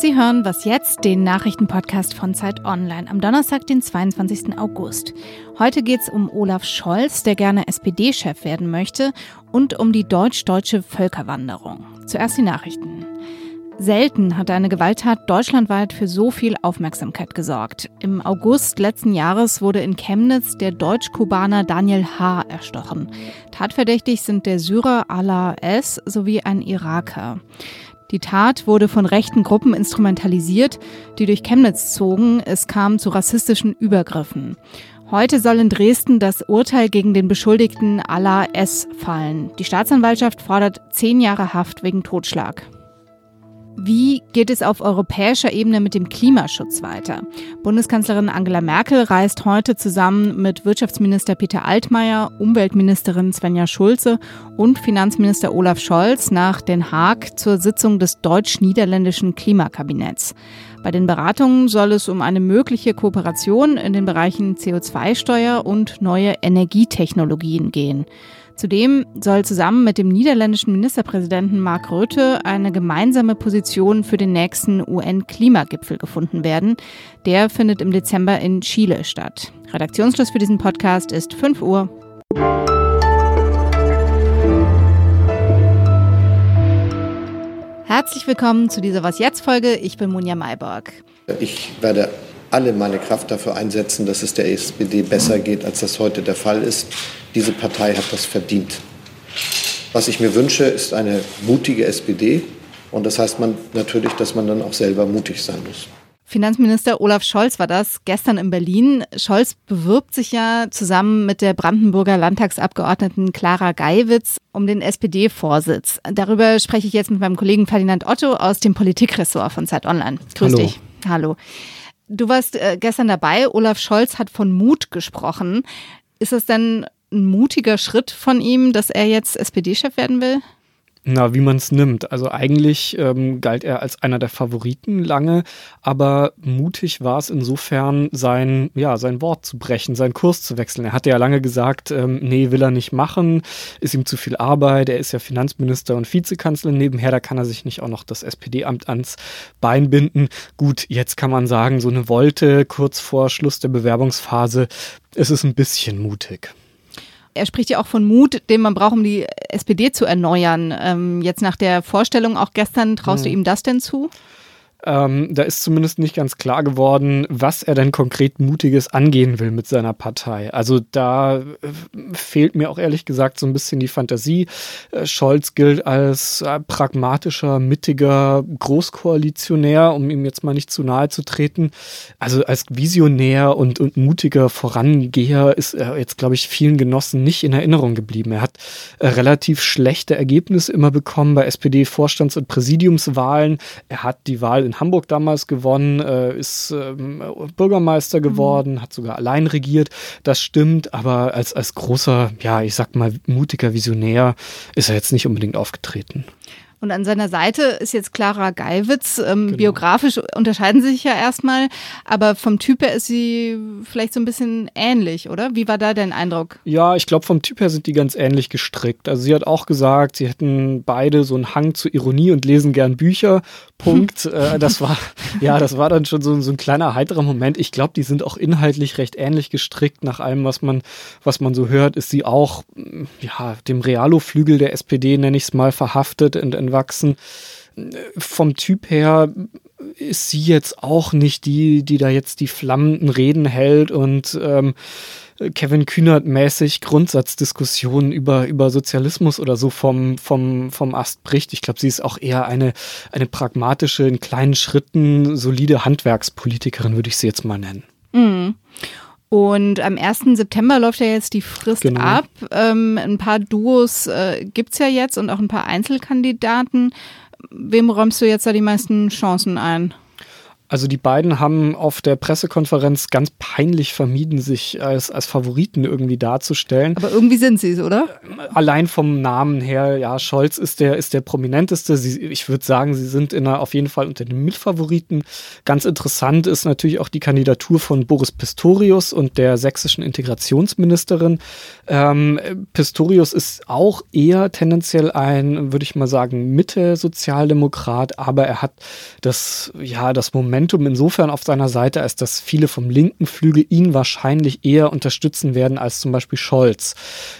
Sie hören Was jetzt, den Nachrichtenpodcast von Zeit Online am Donnerstag, den 22. August. Heute geht es um Olaf Scholz, der gerne SPD-Chef werden möchte, und um die deutsch-deutsche Völkerwanderung. Zuerst die Nachrichten. Selten hat eine Gewalttat deutschlandweit für so viel Aufmerksamkeit gesorgt. Im August letzten Jahres wurde in Chemnitz der Deutsch-Kubaner Daniel H. erstochen. Tatverdächtig sind der Syrer Ala S. sowie ein Iraker. Die Tat wurde von rechten Gruppen instrumentalisiert, die durch Chemnitz zogen. Es kam zu rassistischen Übergriffen. Heute soll in Dresden das Urteil gegen den Beschuldigten Allah S. fallen. Die Staatsanwaltschaft fordert zehn Jahre Haft wegen Totschlag. Wie geht es auf europäischer Ebene mit dem Klimaschutz weiter? Bundeskanzlerin Angela Merkel reist heute zusammen mit Wirtschaftsminister Peter Altmaier, Umweltministerin Svenja Schulze und Finanzminister Olaf Scholz nach Den Haag zur Sitzung des deutsch-niederländischen Klimakabinetts. Bei den Beratungen soll es um eine mögliche Kooperation in den Bereichen CO2-Steuer und neue Energietechnologien gehen. Zudem soll zusammen mit dem niederländischen Ministerpräsidenten Mark Rutte eine gemeinsame Position für den nächsten UN-Klimagipfel gefunden werden. Der findet im Dezember in Chile statt. Redaktionsschluss für diesen Podcast ist 5 Uhr. Herzlich willkommen zu dieser Was jetzt Folge. Ich bin Munja Mayborg. Ich werde alle meine Kraft dafür einsetzen, dass es der SPD besser geht, als das heute der Fall ist. Diese Partei hat das verdient. Was ich mir wünsche, ist eine mutige SPD. Und das heißt man natürlich, dass man dann auch selber mutig sein muss. Finanzminister Olaf Scholz war das gestern in Berlin. Scholz bewirbt sich ja zusammen mit der Brandenburger Landtagsabgeordneten Clara Geiwitz um den SPD-Vorsitz. Darüber spreche ich jetzt mit meinem Kollegen Ferdinand Otto aus dem Politikressort von Zeit Online. Grüß Hallo. dich. Hallo. Du warst äh, gestern dabei. Olaf Scholz hat von Mut gesprochen. Ist das denn ein mutiger Schritt von ihm, dass er jetzt SPD-Chef werden will? Na, wie man es nimmt. Also eigentlich ähm, galt er als einer der Favoriten lange, aber mutig war es insofern, sein, ja, sein Wort zu brechen, seinen Kurs zu wechseln. Er hatte ja lange gesagt, ähm, nee, will er nicht machen, ist ihm zu viel Arbeit, er ist ja Finanzminister und Vizekanzler nebenher, da kann er sich nicht auch noch das SPD-Amt ans Bein binden. Gut, jetzt kann man sagen, so eine Wolte kurz vor Schluss der Bewerbungsphase, es ist ein bisschen mutig. Er spricht ja auch von Mut, den man braucht, um die SPD zu erneuern. Ähm, jetzt nach der Vorstellung auch gestern, traust mhm. du ihm das denn zu? Ähm, da ist zumindest nicht ganz klar geworden, was er denn konkret Mutiges angehen will mit seiner Partei. Also da äh, fehlt mir auch ehrlich gesagt so ein bisschen die Fantasie. Äh, Scholz gilt als äh, pragmatischer, mittiger Großkoalitionär, um ihm jetzt mal nicht zu nahe zu treten. Also als Visionär und, und mutiger Vorangeher ist er jetzt, glaube ich, vielen Genossen nicht in Erinnerung geblieben. Er hat relativ schlechte Ergebnisse immer bekommen bei SPD-Vorstands- und Präsidiumswahlen. Er hat die Wahl in Hamburg damals gewonnen, äh, ist ähm, Bürgermeister geworden, mhm. hat sogar allein regiert. Das stimmt, aber als, als großer, ja, ich sag mal, mutiger Visionär ist er jetzt nicht unbedingt aufgetreten. Und an seiner Seite ist jetzt Clara Geiwitz. Ähm, genau. Biografisch unterscheiden sie sich ja erstmal, aber vom Typ her ist sie vielleicht so ein bisschen ähnlich, oder? Wie war da dein Eindruck? Ja, ich glaube, vom Typ her sind die ganz ähnlich gestrickt. Also sie hat auch gesagt, sie hätten beide so einen Hang zur Ironie und lesen gern Bücher. Punkt. äh, das war, ja, das war dann schon so, so ein kleiner heiterer Moment. Ich glaube, die sind auch inhaltlich recht ähnlich gestrickt. Nach allem, was man, was man so hört, ist sie auch, ja, dem Realo-Flügel der SPD, nenne ich es mal, verhaftet und entwachsen. Vom Typ her ist sie jetzt auch nicht die, die da jetzt die flammenden Reden hält und ähm, Kevin Kühnert mäßig Grundsatzdiskussionen über, über Sozialismus oder so vom, vom, vom Ast bricht. Ich glaube, sie ist auch eher eine, eine pragmatische, in kleinen Schritten solide Handwerkspolitikerin, würde ich sie jetzt mal nennen. Mhm. Und am 1. September läuft ja jetzt die Frist genau. ab. Ähm, ein paar Duos äh, gibt es ja jetzt und auch ein paar Einzelkandidaten. Wem räumst du jetzt da die meisten Chancen ein? Also die beiden haben auf der Pressekonferenz ganz peinlich vermieden, sich als, als Favoriten irgendwie darzustellen. Aber irgendwie sind sie es, oder? Allein vom Namen her, ja, Scholz ist der, ist der prominenteste. Sie, ich würde sagen, sie sind in einer, auf jeden Fall unter den Mitfavoriten. Ganz interessant ist natürlich auch die Kandidatur von Boris Pistorius und der sächsischen Integrationsministerin. Ähm, Pistorius ist auch eher tendenziell ein, würde ich mal sagen, Mitte-Sozialdemokrat, aber er hat das, ja, das Momentum insofern auf seiner Seite, als dass viele vom linken Flügel ihn wahrscheinlich eher unterstützen werden als zum Beispiel Scholz,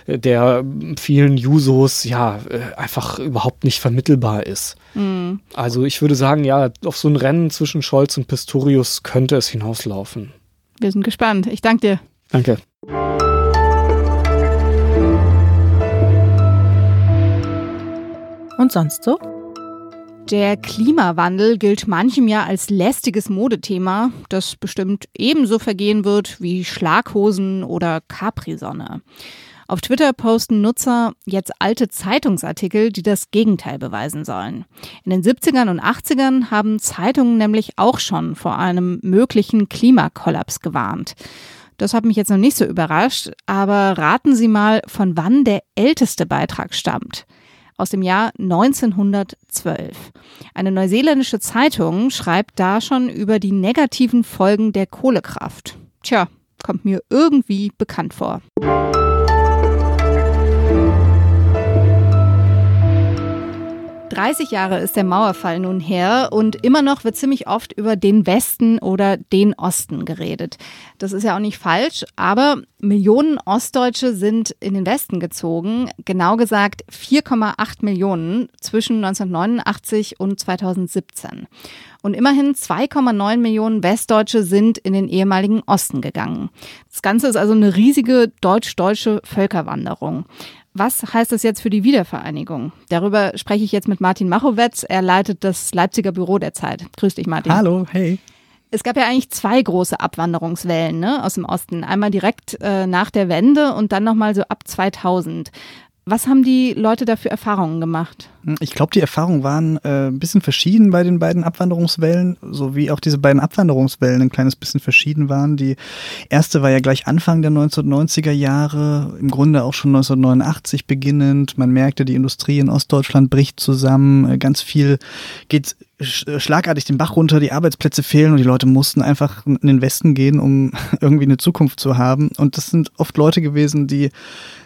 der vielen Jusos ja einfach überhaupt nicht vermittelbar ist. Mhm. Also ich würde sagen, ja, auf so ein Rennen zwischen Scholz und Pistorius könnte es hinauslaufen. Wir sind gespannt. Ich danke dir. Danke. Und sonst so? Der Klimawandel gilt manchem ja als lästiges Modethema, das bestimmt ebenso vergehen wird wie Schlaghosen oder Capri-Sonne. Auf Twitter posten Nutzer jetzt alte Zeitungsartikel, die das Gegenteil beweisen sollen. In den 70ern und 80ern haben Zeitungen nämlich auch schon vor einem möglichen Klimakollaps gewarnt. Das hat mich jetzt noch nicht so überrascht, aber raten Sie mal, von wann der älteste Beitrag stammt aus dem Jahr 1912. Eine neuseeländische Zeitung schreibt da schon über die negativen Folgen der Kohlekraft. Tja, kommt mir irgendwie bekannt vor. 30 Jahre ist der Mauerfall nun her und immer noch wird ziemlich oft über den Westen oder den Osten geredet. Das ist ja auch nicht falsch, aber Millionen Ostdeutsche sind in den Westen gezogen, genau gesagt 4,8 Millionen zwischen 1989 und 2017. Und immerhin 2,9 Millionen Westdeutsche sind in den ehemaligen Osten gegangen. Das Ganze ist also eine riesige deutsch-deutsche Völkerwanderung. Was heißt das jetzt für die Wiedervereinigung? Darüber spreche ich jetzt mit Martin Machowetz. Er leitet das Leipziger Büro der Zeit. Grüß dich, Martin. Hallo, hey. Es gab ja eigentlich zwei große Abwanderungswellen ne, aus dem Osten. Einmal direkt äh, nach der Wende und dann nochmal so ab 2000. Was haben die Leute da für Erfahrungen gemacht? Hm, ich glaube, die Erfahrungen waren äh, ein bisschen verschieden bei den beiden Abwanderungswellen, so wie auch diese beiden Abwanderungswellen ein kleines bisschen verschieden waren. Die erste war ja gleich Anfang der 1990er Jahre, im Grunde auch schon 1989 beginnend. Man merkte, die Industrie in Ostdeutschland bricht zusammen, äh, ganz viel geht schlagartig den Bach runter, die Arbeitsplätze fehlen und die Leute mussten einfach in den Westen gehen, um irgendwie eine Zukunft zu haben. Und das sind oft Leute gewesen, die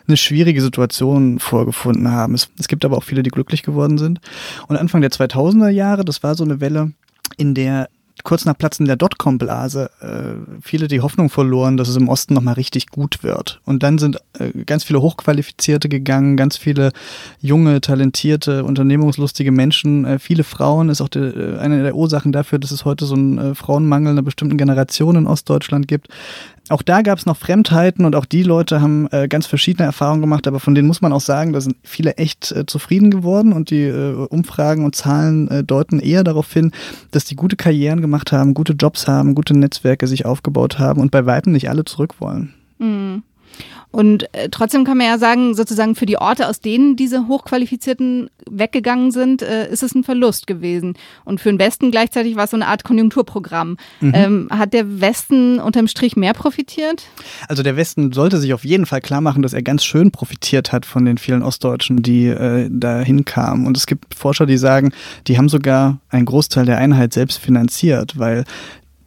eine schwierige Situation vorgefunden haben. Es, es gibt aber auch viele, die glücklich geworden sind. Und Anfang der 2000er Jahre, das war so eine Welle, in der kurz nach Platzen der Dotcom-Blase äh, viele die Hoffnung verloren, dass es im Osten nochmal richtig gut wird. Und dann sind äh, ganz viele Hochqualifizierte gegangen, ganz viele junge, talentierte, unternehmungslustige Menschen, äh, viele Frauen ist auch de, äh, eine der Ursachen dafür, dass es heute so einen äh, Frauenmangel einer bestimmten Generation in Ostdeutschland gibt. Auch da gab es noch Fremdheiten und auch die Leute haben äh, ganz verschiedene Erfahrungen gemacht, aber von denen muss man auch sagen, da sind viele echt äh, zufrieden geworden und die äh, Umfragen und Zahlen äh, deuten eher darauf hin, dass die gute Karrieren gemacht haben, gute Jobs haben, gute Netzwerke sich aufgebaut haben und bei Weitem nicht alle zurück wollen. Mhm. Und äh, trotzdem kann man ja sagen, sozusagen für die Orte, aus denen diese Hochqualifizierten weggegangen sind, äh, ist es ein Verlust gewesen. Und für den Westen gleichzeitig war es so eine Art Konjunkturprogramm. Mhm. Ähm, hat der Westen unterm Strich mehr profitiert? Also der Westen sollte sich auf jeden Fall klar machen, dass er ganz schön profitiert hat von den vielen Ostdeutschen, die äh, da hinkamen. Und es gibt Forscher, die sagen, die haben sogar einen Großteil der Einheit selbst finanziert, weil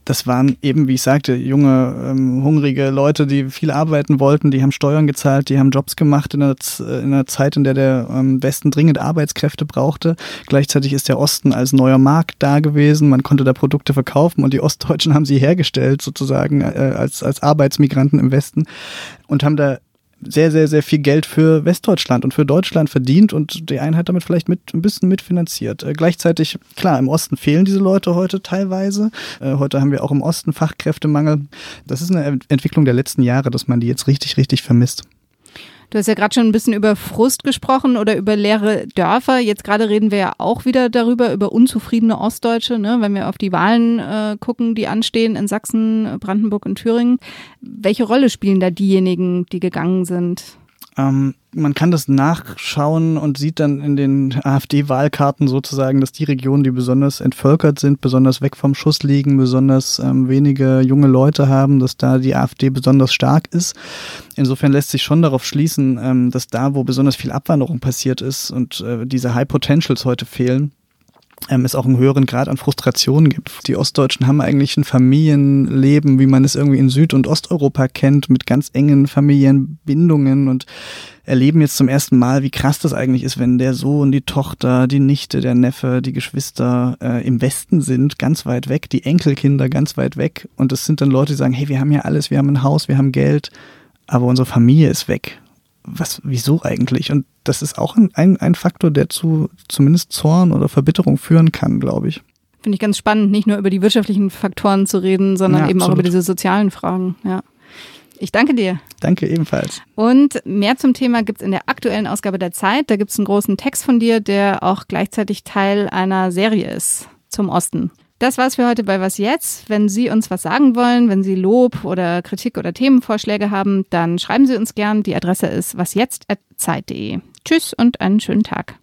das waren eben, wie ich sagte, junge, ähm, hungrige Leute, die viel arbeiten wollten, die haben Steuern gezahlt, die haben Jobs gemacht in einer, in einer Zeit, in der der ähm, Westen dringend Arbeitskräfte brauchte. Gleichzeitig ist der Osten als neuer Markt da gewesen, man konnte da Produkte verkaufen und die Ostdeutschen haben sie hergestellt, sozusagen äh, als, als Arbeitsmigranten im Westen und haben da sehr, sehr, sehr viel Geld für Westdeutschland und für Deutschland verdient und die Einheit damit vielleicht mit ein bisschen mitfinanziert. Äh, gleichzeitig, klar, im Osten fehlen diese Leute heute teilweise. Äh, heute haben wir auch im Osten Fachkräftemangel. Das ist eine Entwicklung der letzten Jahre, dass man die jetzt richtig, richtig vermisst. Du hast ja gerade schon ein bisschen über Frust gesprochen oder über leere Dörfer. Jetzt gerade reden wir ja auch wieder darüber, über unzufriedene Ostdeutsche, ne? wenn wir auf die Wahlen äh, gucken, die anstehen in Sachsen, Brandenburg und Thüringen. Welche Rolle spielen da diejenigen, die gegangen sind? Ähm, man kann das nachschauen und sieht dann in den AfD-Wahlkarten sozusagen, dass die Regionen, die besonders entvölkert sind, besonders weg vom Schuss liegen, besonders ähm, wenige junge Leute haben, dass da die AfD besonders stark ist. Insofern lässt sich schon darauf schließen, ähm, dass da, wo besonders viel Abwanderung passiert ist und äh, diese High Potentials heute fehlen, ähm, es auch einen höheren Grad an Frustration gibt. Die Ostdeutschen haben eigentlich ein Familienleben, wie man es irgendwie in Süd- und Osteuropa kennt, mit ganz engen Familienbindungen und erleben jetzt zum ersten Mal, wie krass das eigentlich ist, wenn der Sohn, die Tochter, die Nichte, der Neffe, die Geschwister äh, im Westen sind, ganz weit weg, die Enkelkinder ganz weit weg. Und es sind dann Leute, die sagen, hey, wir haben ja alles, wir haben ein Haus, wir haben Geld, aber unsere Familie ist weg was, wieso eigentlich? Und das ist auch ein, ein, Faktor, der zu zumindest Zorn oder Verbitterung führen kann, glaube ich. Finde ich ganz spannend, nicht nur über die wirtschaftlichen Faktoren zu reden, sondern ja, eben absolut. auch über diese sozialen Fragen, ja. Ich danke dir. Danke ebenfalls. Und mehr zum Thema gibt es in der aktuellen Ausgabe der Zeit. Da gibt es einen großen Text von dir, der auch gleichzeitig Teil einer Serie ist zum Osten. Das war's für heute bei Was Jetzt. Wenn Sie uns was sagen wollen, wenn Sie Lob oder Kritik oder Themenvorschläge haben, dann schreiben Sie uns gern. Die Adresse ist wasjetzt.zeit.de. Tschüss und einen schönen Tag.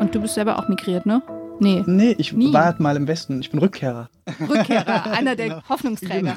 Und du bist selber auch migriert, ne? Nee. Nee, ich Nie. war halt mal im Westen. Ich bin Rückkehrer. Rückkehrer, einer der genau. Hoffnungsträger. Genau.